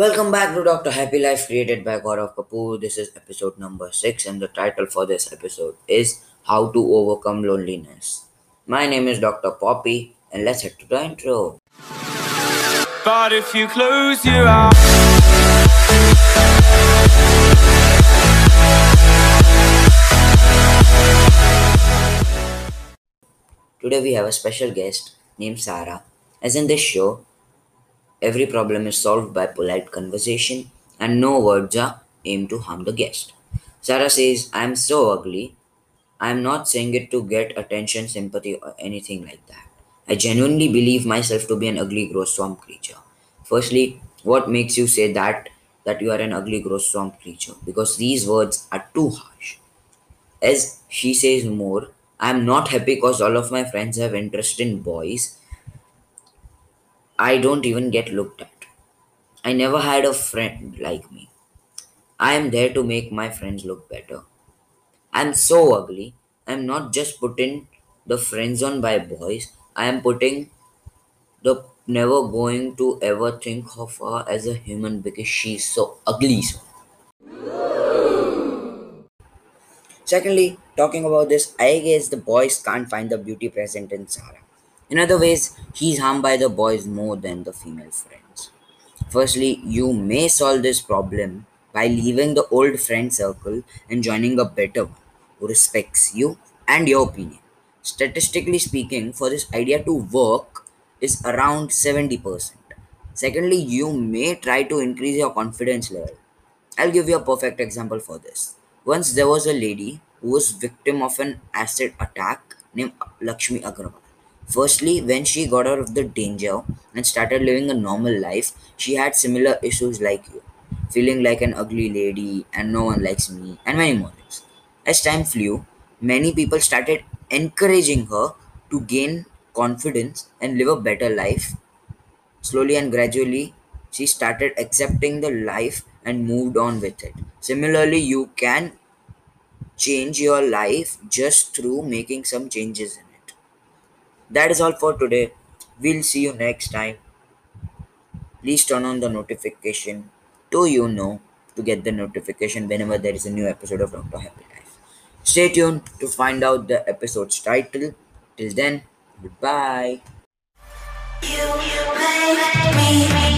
Welcome back to Dr. Happy Life created by Gaurav Kapoor. This is episode number 6 and the title for this episode is How to Overcome Loneliness. My name is Dr. Poppy and let's head to the intro. But if you close your eyes, Today we have a special guest named Sarah. As in this show, every problem is solved by polite conversation and no words are aimed to harm the guest. Sarah says, I am so ugly. I am not saying it to get attention, sympathy, or anything like that. I genuinely believe myself to be an ugly, gross swamp creature. Firstly, what makes you say that that you are an ugly, gross swamp creature? Because these words are too harsh. As she says more, I am not happy because all of my friends have interest in boys. I don't even get looked at. I never had a friend like me. I am there to make my friends look better. I'm so ugly. I'm not just putting the friends on by boys. I am putting the never going to ever think of her as a human because she's so ugly. Secondly, talking about this, I guess the boys can't find the beauty present in Sarah. In other ways, he's harmed by the boys more than the female friends. Firstly, you may solve this problem by leaving the old friend circle and joining a better one who respects you and your opinion. Statistically speaking, for this idea to work is around 70%. Secondly, you may try to increase your confidence level. I'll give you a perfect example for this. Once there was a lady who was victim of an acid attack named Lakshmi Agrawal. Firstly, when she got out of the danger and started living a normal life, she had similar issues like you, feeling like an ugly lady and no one likes me, and many more things. As time flew, many people started encouraging her to gain confidence and live a better life Slowly and gradually, she started accepting the life and moved on with it. Similarly, you can change your life just through making some changes in it. That is all for today. We'll see you next time. Please turn on the notification to you know to get the notification whenever there is a new episode of Dr. Happy Life. Stay tuned to find out the episode's title. Till then, goodbye. You me